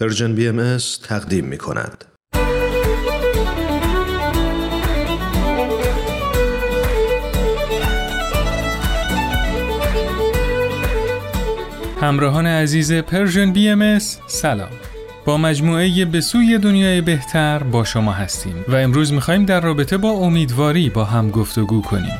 Persian BM تقدیم می کند. همراهان عزیز Persian BM سلام با مجموعه به سوی دنیای بهتر با شما هستیم و امروز می‌خوایم در رابطه با امیدواری با هم گفتگو کنیم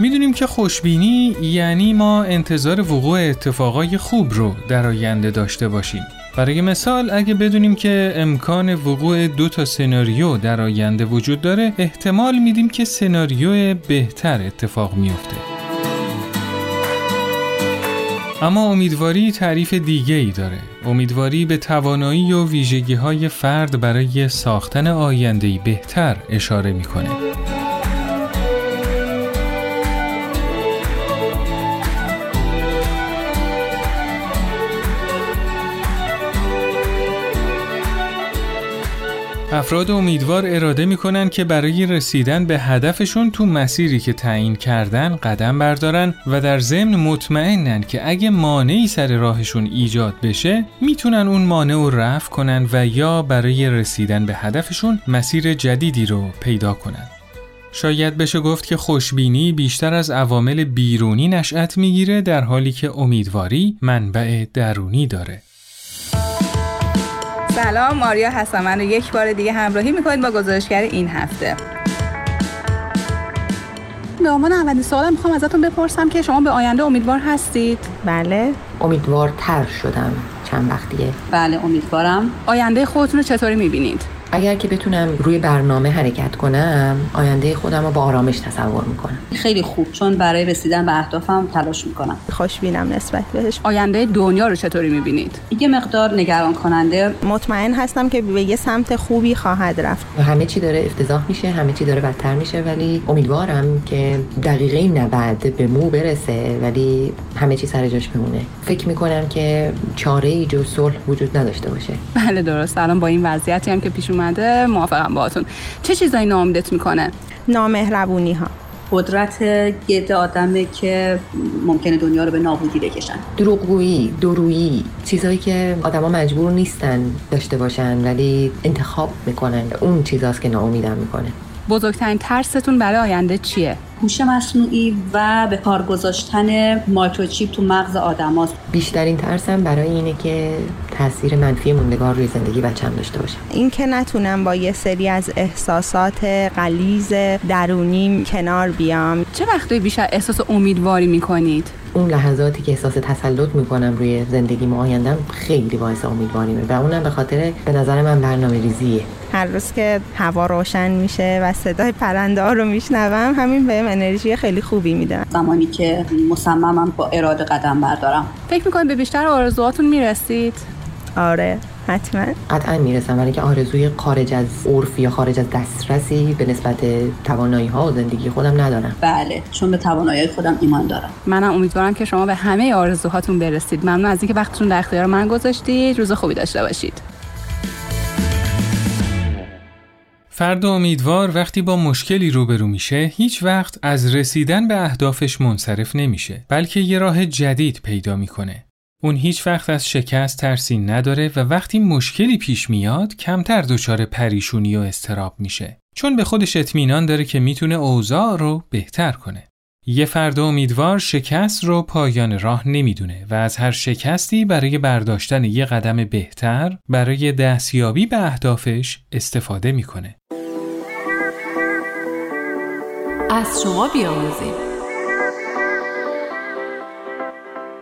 می‌دونیم که خوشبینی یعنی ما انتظار وقوع اتفاقای خوب رو در آینده داشته باشیم. برای مثال اگه بدونیم که امکان وقوع دو تا سناریو در آینده وجود داره احتمال میدیم که سناریو بهتر اتفاق میافته. اما امیدواری تعریف دیگه ای داره. امیدواری به توانایی و ویژگی های فرد برای ساختن آینده بهتر اشاره می‌کنه. افراد امیدوار اراده می‌کنن که برای رسیدن به هدفشون تو مسیری که تعیین کردن قدم بردارن و در ضمن مطمئنن که اگه مانعی سر راهشون ایجاد بشه می‌تونن اون مانع رو رفع کنن و یا برای رسیدن به هدفشون مسیر جدیدی رو پیدا کنن. شاید بشه گفت که خوشبینی بیشتر از عوامل بیرونی نشأت می‌گیره در حالی که امیدواری منبع درونی داره. سلام ماریا هستم. من رو یک بار دیگه همراهی می‌کنید با گزارشگر این هفته. به عنوان اولین سوالم می‌خوام ازتون بپرسم که شما به آینده امیدوار هستید؟ بله امیدوارتر شدم چند وقتیه بله امیدوارم. آینده خودتون رو چطوری می‌بینید؟ اگر که بتونم روی برنامه حرکت کنم آینده خودم رو با آرامش تصور می‌کنم. خیلی خوب. چون برای رسیدن به اهدافم تلاش می‌کنم. خوشبینم نسبت بهش. آینده دنیا رو چطوری می‌بینید؟ یه مقدار نگران کننده مطمئن هستم که به یه سمت خوبی خواهد رفت. همه چی داره افتضاح میشه همه چی داره بدتر میشه ولی امیدوارم که دقیقه 90 به مو برسه ولی همه چی سر جاش بمونه. فکر می‌کنم که چاره ای جز صلح وجود نداشته باشه. بله درست. الان با این وضعیتی هم که پیش اومده موافقم باهاتون. چه چیزایی ناامیدت می‌کنه؟ نامهربونی ها قدرت گرد آدمه که ممکنه دنیا رو به نابودی بکشن. دروغگویی درویی چیزایی که آدما مجبور نیستن داشته باشن ولی انتخاب می‌کنن اون چیزاست که ناامیدم می‌کنه. بزرگترین ترستون برای آینده چیه؟ هوش مصنوعی و به کار گذاشتن مایکروچیپ تو مغز آدماست. بیشترین ترسم برای اینه که تاثیر منفی موندگار روی زندگی بچم داشته باشه. این که نتونم با یه سری از احساسات غلیز درونیم کنار بیام. چه وقتی بیشتر احساس امیدواری می‌کنید؟ اون لحظاتی که احساس تسلط می‌کنم روی زندگی آیندم خیلی باعث امیدواریمه و اونم به خاطر به نظر من برنامه ریزیه هر روز که هوا روشن میشه و صدای پرنده ها رو میشنوم همین بهم انرژی خیلی خوبی میده. زمانی که مصممم با اراده قدم بردارم. فکر می‌کنید به بیشتر آرزوهاتون می‌رسید؟ آره حتما. قطعا می‌رسم ولی که آرزوی خارج از عرف یا خارج از دسترسی به نسبت توانایی ها و زندگی خودم ندارم. بله چون به توانایی خودم ایمان دارم. منم امیدوارم که شما به همه آرزوهاتون برسید. ممنون از اینکه وقتتون در اختیار من گذاشتید. روز خوبی داشته باشید. فرد امیدوار وقتی با مشکلی روبرو میشه هیچ وقت از رسیدن به اهدافش منصرف نمیشه بلکه یه راه جدید پیدا می‌کنه. اون هیچ وقت از شکست ترسی نداره و وقتی مشکلی پیش میاد کمتر دچار پریشونی و استراب میشه. چون به خودش اطمینان داره که می‌تونه اوضاع رو بهتر کنه. یه فرد امیدوار شکست رو پایان راه نمی‌دونه و از هر شکستی برای برداشتن یه قدم بهتر برای دستیابی به اهدافش استفاده می‌کنه. از شما بیاموزیم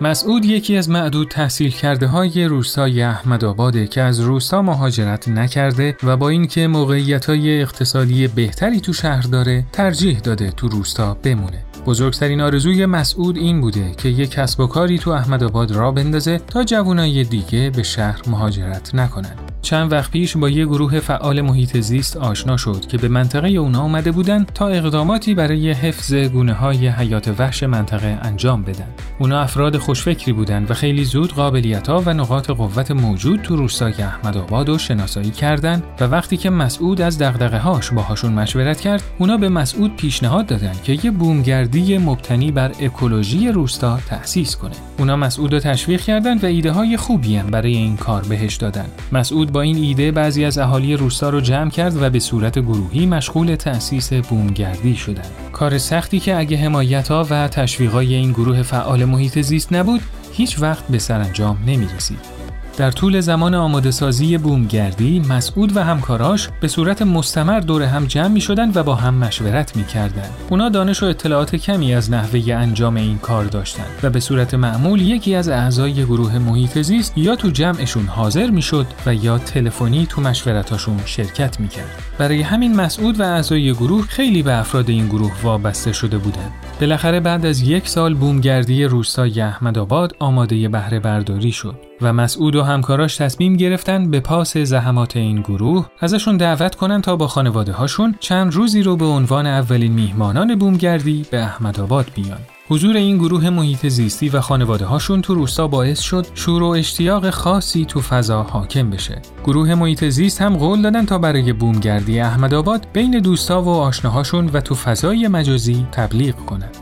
مسعود یکی از معدود تحصیل کرده های روستای احمدآباده که از روستا مهاجرت نکرده و با اینکه موقعیت های اقتصادی بهتری تو شهر داره ترجیح داده تو روستا بمونه. بزرگترین آرزوی مسعود این بوده که یک کسب و کاری تو احمدآباد را بندازه تا جوانای دیگه به شهر مهاجرت نکنن. چند وقت پیش با یه گروه فعال محیط زیست آشنا شد که به منطقه اونا اومده بودن تا اقداماتی برای حفظ گونه های حیات وحش منطقه انجام بدن. اونا افراد خوشفکری بودن و خیلی زود قابلیت ها و نقاط قوت موجود تو روستای احمدآباد رو شناسایی کردند و وقتی که مسعود از دغدغه هاش باهاشون مشورت کرد، اونا به مسعود پیشنهاد دادن که یه بومگردی مبتنی بر اکولوژی روستا تأسیس کنه. اونا مسعود رو تشویق کردند و ایده های خوبی هم برای این کار بهش دادن. مسعود با این ایده بعضی از اهالی روستا رو جمع کرد و به صورت گروهی مشغول تأسیس بومگردی شدند. کار سختی که اگه حمایت و تشویقای این گروه فعال محیط زیست نبود، هیچ وقت به سرانجام نمی رسید. در طول زمان آماده سازی بومگردی مسعود و همکاراش به صورت مستمر دور هم جمع می شدن و با هم مشورت می کردن. اونا دانش و اطلاعات کمی از نحوه انجام این کار داشتند و به صورت معمول یکی از اعضای گروه محیط زیست یا تو جمعشون حاضر می شد و یا تلفنی تو مشورتاشون شرکت می کرد. برای همین مسعود و اعضای گروه خیلی به افراد این گروه وابسته شده بودند. بالاخره بعد از یک سال بومگردی روستای احمدآباد آماده بهره برداری شد و مسعود و همکاراش تصمیم گرفتن به پاس زحمات این گروه ازشون دعوت کنن تا با خانواده هاشون چند روزی رو به عنوان اولین میهمانان بومگردی به احمدآباد بیان. حضور این گروه محیط زیستی و خانواده هاشون تو روستا باعث شد شور و اشتیاق خاصی تو فضا حاکم بشه. گروه محیط زیست هم قول دادن تا برای بومگردی احمدآباد بین دوستا و آشناهاشون و تو فضای مجازی تبلیغ کنند.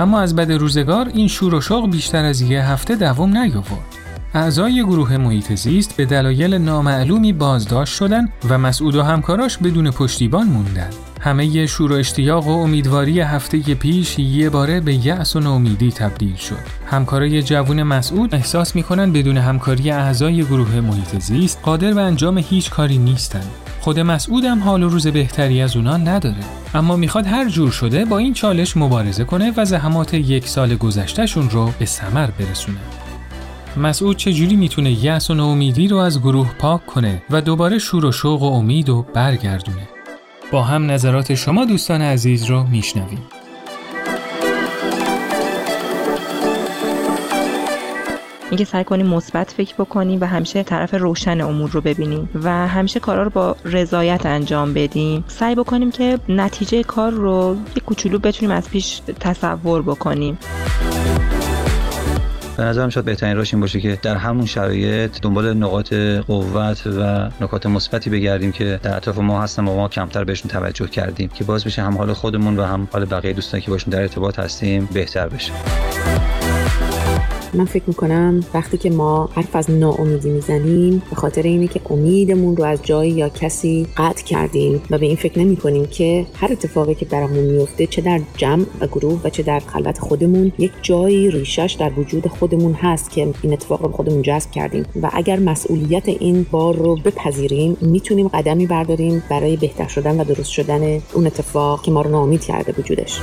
اما از بد روزگار این شور و شوق بیشتر از یه هفته دوام نیاورد. اعضای گروه محیط زیست به دلایل نامعلومی بازداشت شدند و مسعود و همکاراش بدون پشتیبان موندن. همه شور و اشتیاق و امیدواری هفته پیش یه باره به یأس و ناامیدی تبدیل شد. همکارای جوون مسعود احساس می‌کنن بدون همکاری اعضای گروه محیط زیست قادر به انجام هیچ کاری نیستن. خود مسعود هم حال و روز بهتری از اونا نداره اما می‌خواد هر جور شده با این چالش مبارزه کنه و زحمات یک سال گذشتهشون رو به ثمر برسونه مسعود چجوری می‌تونه یأس و ناامیدی رو از گروه پاک کنه و دوباره شور و شوق و امید و برگردونه؟ با هم نظرات شما دوستان عزیز رو میشنویم. اینکه سعی کنیم مثبت فکر بکنیم و همیشه طرف روشن امور رو ببینیم و همیشه کارا رو با رضایت انجام بدیم. سعی بکنیم که نتیجه کار رو یه کوچولو بتونیم از پیش تصور بکنیم. به نظرم شاید بهترین راش این باشه که در همون شرایط دنبال نقاط قوت و نکات مثبتی بگردیم که در اطراف ما هستن و ما کمتر بهشون توجه کردیم که باز بشه هم حال خودمون و هم حال بقیه دوستانی که باشون در ارتباط هستیم بهتر بشه. من فکر می‌کنم وقتی که ما حرف از ناامیدی می‌زنیم به خاطر اینه که امیدمون رو از جایی یا کسی قطع کردیم و به این فکر نمی کنیم که هر اتفاقی که برامون میفته چه در جمع و گروه و چه در خلوت خودمون یک جایی ریشش در وجود خودمون هست که این اتفاق رو خودمون جذب کردیم. و اگر مسئولیت این بار رو بپذیریم می‌تونیم قدمی برداریم برای بهتر شدن و درست شدن اون اتفاق که ما رو ناامید کرده وجودش.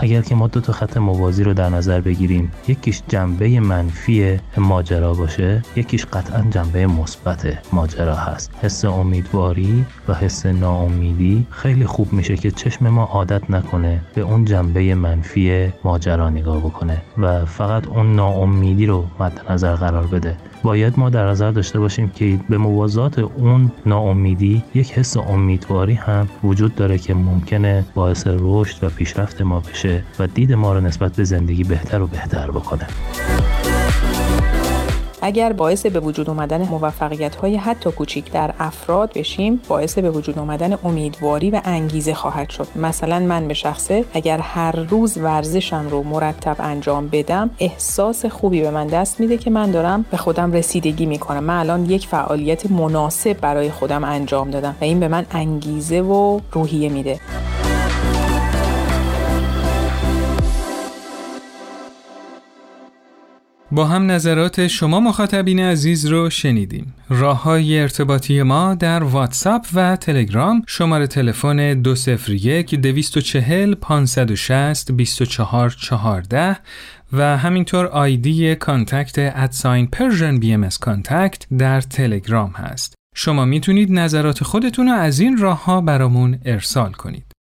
اگر که ما دو تا خط موازی رو در نظر بگیریم یکیش جنبه منفی ماجرا باشه یکیش قطعا جنبه مثبت ماجرا هست. حس امیدواری و حس ناامیدی خیلی خوب میشه که چشم ما عادت نکنه به اون جنبه منفی ماجرا نگاه بکنه و فقط اون ناامیدی رو مد نظر قرار بده. باید ما در نظر داشته باشیم که به موازات اون ناامیدی یک حس امیدواری هم وجود داره که ممکنه باعث رشد و پیشرفت ما بشه و دید ما رو نسبت به زندگی بهتر و بهتر بکنه. اگر باعث به وجود آمدن موفقیت های حتی کوچیک در افراد بشیم باعث به وجود آمدن امیدواری و انگیزه خواهد شد. مثلا من به شخصه اگر هر روز ورزشم رو مرتب انجام بدم احساس خوبی به من دست میده که من دارم به خودم رسیدگی می‌کنم. من الان یک فعالیت مناسب برای خودم انجام دادم و این به من انگیزه و روحیه میده. با هم نظرات شما مخاطبین عزیز رو شنیدیم. راه های ارتباطی ما در واتساپ و تلگرام شماره تلفن 201 240 560 2414 و همینطور ID contact at sign Persian BM contact در تلگرام هست. شما می‌تونید نظرات خودتون رو از این راه ها برامون ارسال کنید.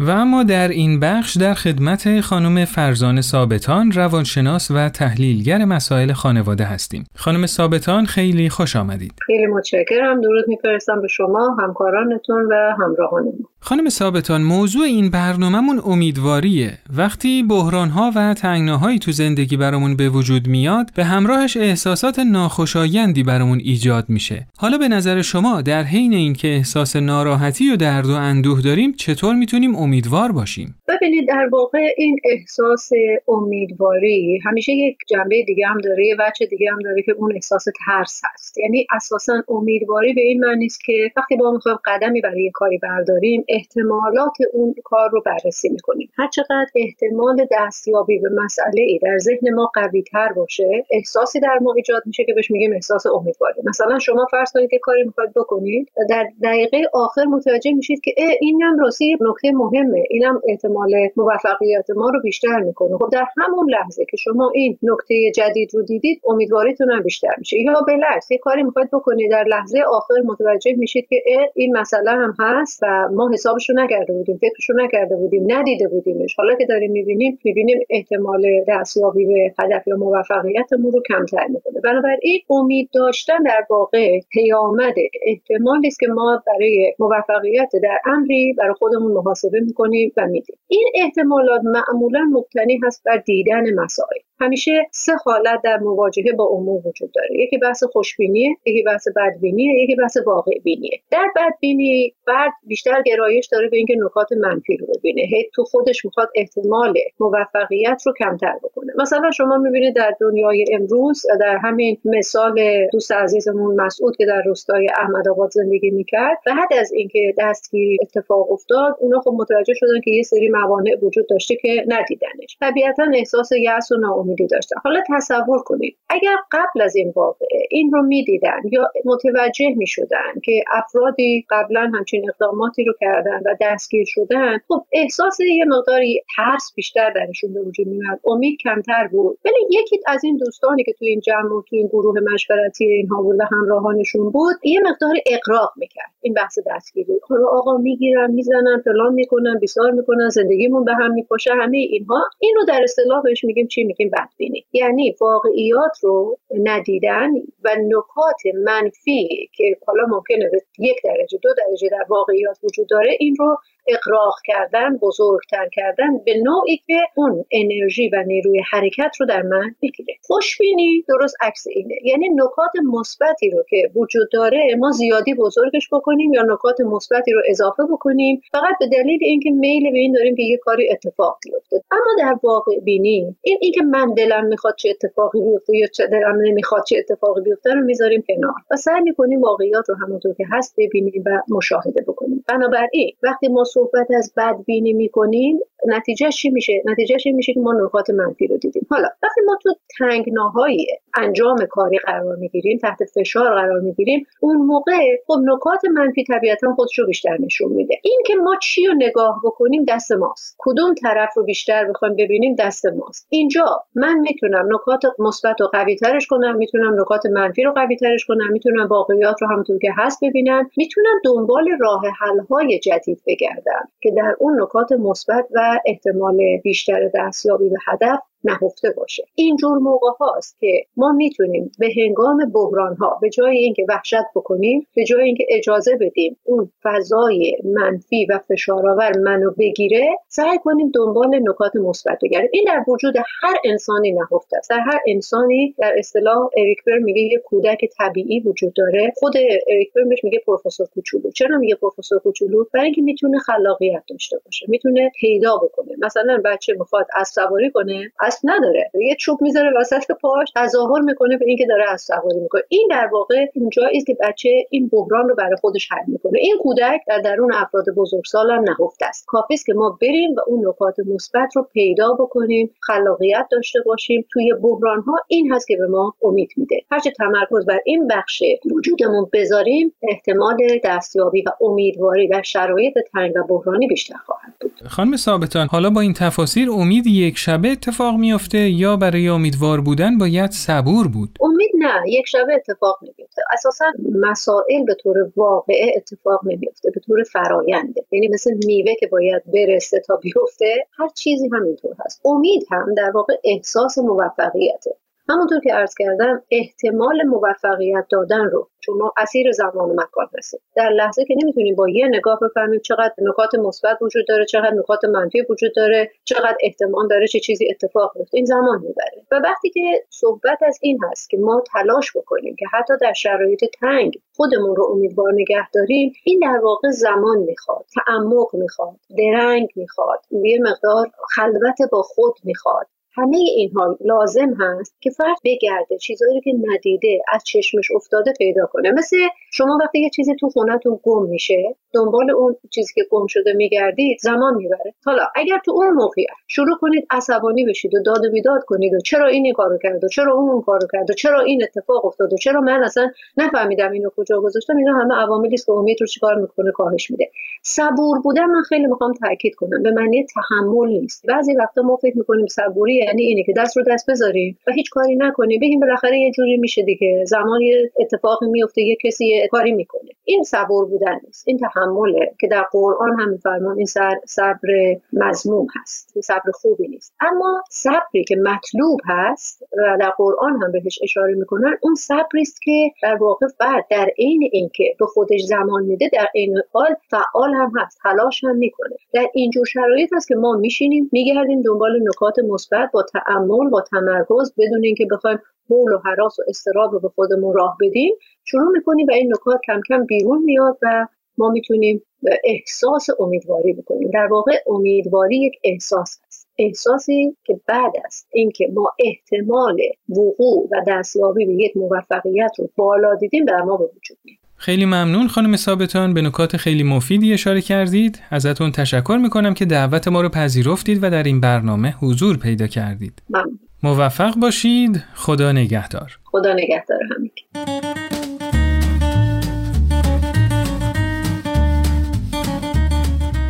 و اما در این بخش در خدمت خانم فرزان ثابتان روانشناس و تحلیلگر مسائل خانواده هستیم. خانم ثابتان خیلی خوش آمدید. خیلی متشکرم. درود میفرستم به شما، همکارانتون و همراهانمون. خانم ثابتان موضوع این برنامهمون امیدواریه. وقتی بحرانها و تنگناهایی تو زندگی برامون به وجود میاد، به همراهش احساسات ناخوشایندی برامون ایجاد میشه. حالا به نظر شما در حین اینکه احساس ناراحتی و درد و اندوه داریم، چطور می‌تونیم امیدوار باشیم ببینید در واقع این احساس امیدواری همیشه یک جنبه دیگه هم داره یه بچه دیگه هم داره که اون احساس ترس هست یعنی اساسا امیدواری به این معنی است که وقتی با می‌خوایم قدمی برای کاری برداریم احتمالات اون کار رو بررسی می‌کنیم. هر چقدر احتمال دستیابی به مسئله ای در ذهن ما قوی تر باشه احساسی در ما ایجاد میشه که بهش میگیم احساس امیدواری. مثلا شما فرض کنید که کاری می‌خواید بکنید در دقیقه آخر متوجه میشید که اینم راستی نکته مهمه. اینم احتمال موفقیت ما رو بیشتر می‌کنه. خب در همون لحظه که شما این نکته جدید رو دیدید امیدواریتون هم بیشتر میشه. یا بالعکس یه کاری می‌خواید بکنید در لحظه آخر متوجه میشید که این مسئله هم هست و ما حسابش رو نکرده بودیم فکرش رو نکرده بودیم ندیده بودیمش. حالا که داریم می‌بینیم می‌بینیم احتمال دستیابی به هدف یا موفقیتمون رو کمتر می‌کنه. بنابراین امید داشتن در واقع پیامد احتمالی است که ما برای موفقیت در امری برای خودمون محاسبه می‌کنیم و میدیم. این احتمالات معمولا مبتنی هست بر دیدن مسائل. همیشه سه حالت در مواجهه با امور وجود داره. یکی بحث خوشبینیه یکی بحث بدبینیه یکی بحث واقع بینیه در بدبینی فرد بیشتر گرایش داره به اینکه نکات منفی رو ببینه. هی تو خودش می‌خواد احتمال موفقیت رو کمتر بکنه. مثلا شما می‌بینید در دنیای امروز در همین مثال دوست عزیزمون مسعود که در روستای احمدآباد زندگی می‌کرد بعد از اینکه دستگیری اتفاق افتاد اونا خب متوجه شدن که یه سری موانع وجود داشته که ندیدنش. طبیعتا احساس یأس و ناامیدی داشتن. حالا تصور کنید اگر قبل از این واقعه این رو می‌دیدن یا متوجه می‌شدن که افرادی قبلا همچین اقداماتی رو کردن و دستگیر شدن خب احساس یه مقداری ترس بیشتر درشون به وجود میاد امید کمتر بود. ولی یکی از این دوستانی که تو این جمع و تو این گروه مشورتی اینها بود و همراهانشون بود یه مقدار اقراق می‌کرد. این بحث دستگیری آقا می‌گیرن می‌زنن فلان می‌کنن بیسار می‌کنن زندگیمون به هم میپاشه همه اینها. این رو در اصطلاح بهش میگیم چی؟ میگیم بدبینی یعنی واقعیات رو ندیدن و نکات منفی که حالا ممکنه یک درجه دو درجه در واقعیات وجود داره این رو اقراق کردن بزرگتر کردن به نوعی که اون انرژی و نیروی حرکت رو در من بگیره خوشبینی درست عکس اینه. یعنی نکات مثبتی رو که وجود داره ما زیادی بزرگش بکنیم یا نکات مثبتی رو اضافه بکنیم. فقط به دلیل اینکه میل به این داریم که یه کاری اتفاق بیفته اما در واقع بینی این اینکه من دلم می‌خواد چه اتفاقی بیفته یا چه دلم نمی‌خواد چه اتفاقی بیفته رو می‌ذاریم کنار و سعی می‌کنیم واقعیات رو همونطور که هست ببینیم و مشاهده بکنیم. بنابراین وقتی ما صحبت از بدبینی می‌کنیم نتیجه چی میشه؟ نتیجه این میشه که ما نکات منفی رو دیدیم. حالا وقتی ما تو تنگناهای انجام کاری قرار می‌گیریم تحت فشار قرار می‌گیریم اون موقع خب نکات منفی طبیعتا خودش رو بیشتر نشون میده. این که ما چی رو نگاه بکنیم دست ماست. کدوم طرف رو بیشتر بخوایم ببینیم دست ماست. اینجا من می‌تونم نکات مثبت رو قوی ترش کنم می‌تونم نکات منفی رو قوی ترش کنم می‌تونم واقعیات رو همونطور که هست ببینم می‌تونم دنبال راه حل های جدید بگردم. که در اون نکات مثبت و احتمال بیشتر دستیابی به هدف نهفته باشه. اینجور موقع هاست که ما می‌تونیم به هنگام بحران ها به جای اینکه وحشت بکنیم به جای اینکه اجازه بدیم اون فضای منفی و فشارآور منو بگیره سعی کنیم دنبال نکات مثبت بگردیم. این در وجود هر انسانی نهفته است. در هر انسانی در اصطلاح اریک بر میگه یه کودک طبیعی وجود داره. خود اریک بر میگه پروفسور کوچولو. چرا میگه پروفسور کوچولو؟ برای اینکه می‌تونه خلاقیت داشته باشه می‌تونه پیدا بکنه. مثلا بچه می‌خواد از سواری کنه اسب نداره. یه چوب می‌ذاره وسط پاش تظاهر می‌کنه به اینکه داره از سواری می‌کنه. این در واقع اونجایی که بچه این بحران رو برای خودش حل می‌کنه. این کودک در درون افراد بزرگسال هم نهفته است. کافی است که ما بریم و اون نکات مثبت رو پیدا بکنیم خلاقیت داشته باشیم. توی بحران ها این هست که به ما امید میده. هرچه تمرکز بر این بخش وجودمون بذاریم احتمال دستیابی و امیدواری در شرایط تنگ و بحرانی بیشتر خواهد بود. خانم ثابتان حالا با این تفاسیر امید یک شبه اتفاق میافته یا برای امیدوار بودن باید صبور بود؟ امید نه یک شبه اتفاق نمیفته اساسا مسائل به طور واقعه اتفاق نمیفته به طور فراینده یعنی مثل میوه که باید برسه تا بیفته هر چیزی همینطور هست. امید هم در واقع احساس موفقیته. همونطور که عرض کردم احتمال موفقیت دادن رو چون ما اسیر زمان و مکان هستیم در لحظه که نمی‌تونیم با یه نگاه بفهمیم چقدر نکات مثبت وجود داره چقدر نکات منفی وجود داره چقدر احتمال داره چه چیزی اتفاق بیفته. این زمان می‌بره. و وقتی که صحبت از این هست که ما تلاش بکنیم که حتی در شرایط تنگ خودمون رو امیدوار نگه داریم این در واقع زمان می‌خواد تعمق می‌خواد درنگ می‌خواد یه مقدار خلوت با خود می‌خواد. همه اینها لازم هست که فرد بگرده چیزایی که ندیده از چشمش افتاده پیدا کنه. مثل شما وقتی یه چیزی تو خونتون گم میشه دنبال اون چیزی که گم شده میگردید زمان می‌بره. حالا اگر تو اون موقعیت شروع کنید عصبانی بشید و داد و بیداد کنید و چرا این کارو کرد و چرا اون کارو کرد و چرا این اتفاق افتاد و چرا من اصلا نفهمیدم اینو کجا گذاشتم اینا همه عواملی است که امید رو چیکار می‌کنه کاهش میده. صبور بودن من خیلی می‌خوام تاکید کنم به معنی تحمل نیست. بعضی وقتا ما فکر می‌کنیم صبوری یعنی اینه که دست رو دست بذاریم و هیچ کاری نکنیم بگیم بالاخره یه جوری میشه دیگه. زمان یه اتفاقی میفته یه کسی کاری می‌کنه. این صبور بودن نیست این تحمله که در قرآن هم میفرمان این صبر مضموم هست صبر خوبی نیست. اما صبری که مطلوب هست و در قرآن هم بهش اشاره می‌کنن اون صبری است که در واقع فرد در عین اینکه به خودش زمان میده در عین حال فعال هم هست تلاش هم می‌کنه. در اینجور شرایط هست که ما میشینیم میگردیم دنبال نکات مثبت با تعمل با تمرکز بدون اینکه بخوایم حول و حراس و استراب رو به خودمون راه بدیم. شروع می‌کنیم و این نکات کم کم بیرون میاد و ما می‌تونیم احساس امیدواری بکنیم. در واقع امیدواری یک احساس است. احساسی که بعد است اینکه ما احتمال وقوع و دستیابی به یک موفقیت رو بالا دیدیم در ما به وجود میاد. خیلی ممنون خانم ثابتان. به نکات خیلی مفیدی اشاره کردید. ازتون تشکر می‌کنم که دعوت ما رو پذیرفتید و در این برنامه حضور پیدا کردید. ممنون. موفق باشید. خدا نگهدار. خدا نگهدار همین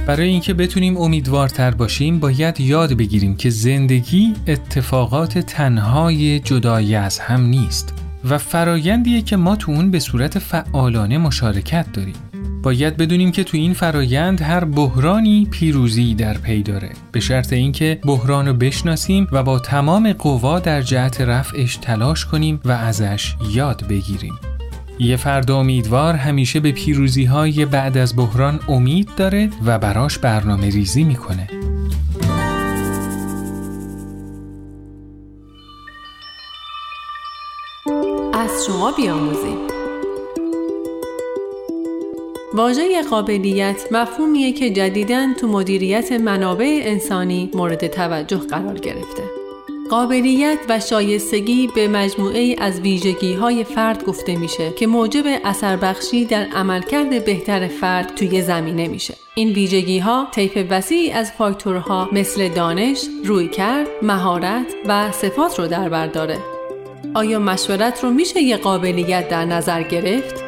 برای اینکه بتونیم امیدوارتر باشیم باید یاد بگیریم که زندگی اتفاقات تنهای جدایی از هم نیست و فرایندیه که ما تو اون به صورت فعالانه مشارکت داریم. باید بدونیم که تو این فرایند هر بحرانی پیروزی در پی داره. به شرط اینکه بحران رو بشناسیم و با تمام قوا در جهت رفعش تلاش کنیم و ازش یاد بگیریم. یه فرد امیدوار همیشه به پیروزی های بعد از بحران امید داره و براش برنامه ریزی می‌کنه. از شما بیاموزیم واژه قابلیت مفهومیه که جدیداً تو مدیریت منابع انسانی مورد توجه قرار گرفته. قابلیت و شایستگی به مجموعه از ویژگی های فرد گفته میشه که موجب اثر بخشی در عملکرد بهتر فرد توی زمینه میشه. این ویژگی ها طیف وسیعی از فاکتورها مثل دانش، رویکرد، مهارت و صفات رو در بر داره. آیا مشورت رو میشه یه قابلیت در نظر گرفت؟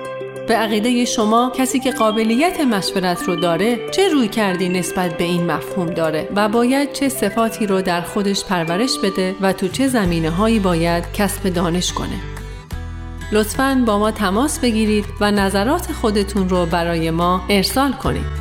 به عقیده شما کسی که قابلیت مشورت رو داره چه روی کردی نسبت به این مفهوم داره و باید چه صفاتی رو در خودش پرورش بده و تو چه زمینه هایی باید کسب دانش کنه. لطفاً با ما تماس بگیرید و نظرات خودتون رو برای ما ارسال کنید.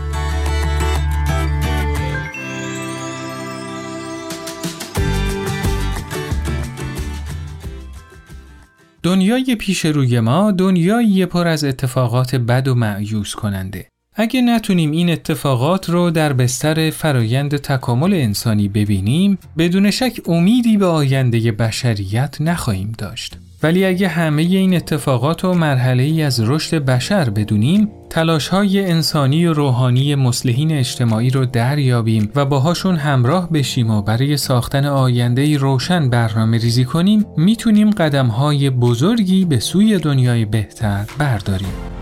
دنیای پیش روی ما دنیایی پر از اتفاقات بد و معیوس کننده. اگه نتونیم این اتفاقات رو در بستر فرایند تکامل انسانی ببینیم بدون شک امیدی به آینده بشریت نخواهیم داشت. ولی اگه همه این اتفاقات و مرحله ای از رشد بشر بدونیم تلاش های انسانی و روحانی مسلحین اجتماعی رو دریابیم و باهاشون همراه بشیم و برای ساختن آینده روشن برنامه ریزی کنیم می‌تونیم قدم های بزرگی به سوی دنیای بهتر برداریم.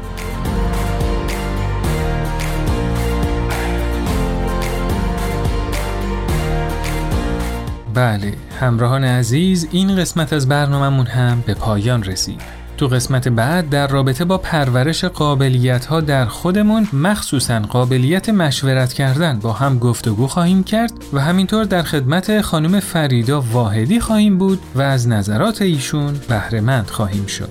بله همراهان عزیز این قسمت از برنامهمون هم به پایان رسید تو قسمت بعد در رابطه با پرورش قابلیت ها در خودمون مخصوصا قابلیت مشورت کردن با هم گفتگو خواهیم کرد و همینطور در خدمت خانم فریدا واحدی خواهیم بود و از نظرات ایشون بهرهمند خواهیم شد.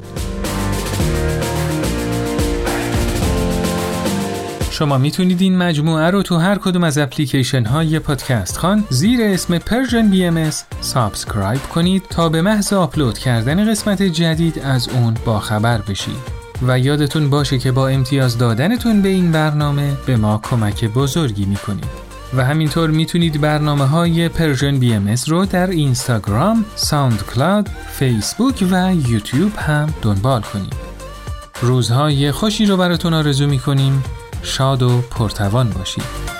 شما می‌تونید این مجموعه رو تو هر کدوم از اپلیکیشن های پادکست خان زیر اسم BM subscribe کنید تا به محض آپلود کردن قسمت جدید از اون با خبر بشید. و یادتون باشه که با امتیاز دادنتون به این برنامه به ما کمک بزرگی می‌کنید. و همینطور می‌تونید برنامه های Persian BM رو در اینستاگرام، SoundCloud، فیسبوک و یوتیوب هم دنبال کنید. روزهای خوشی رو براتون آرزو می‌کنیم شاد و پرتوان باشید.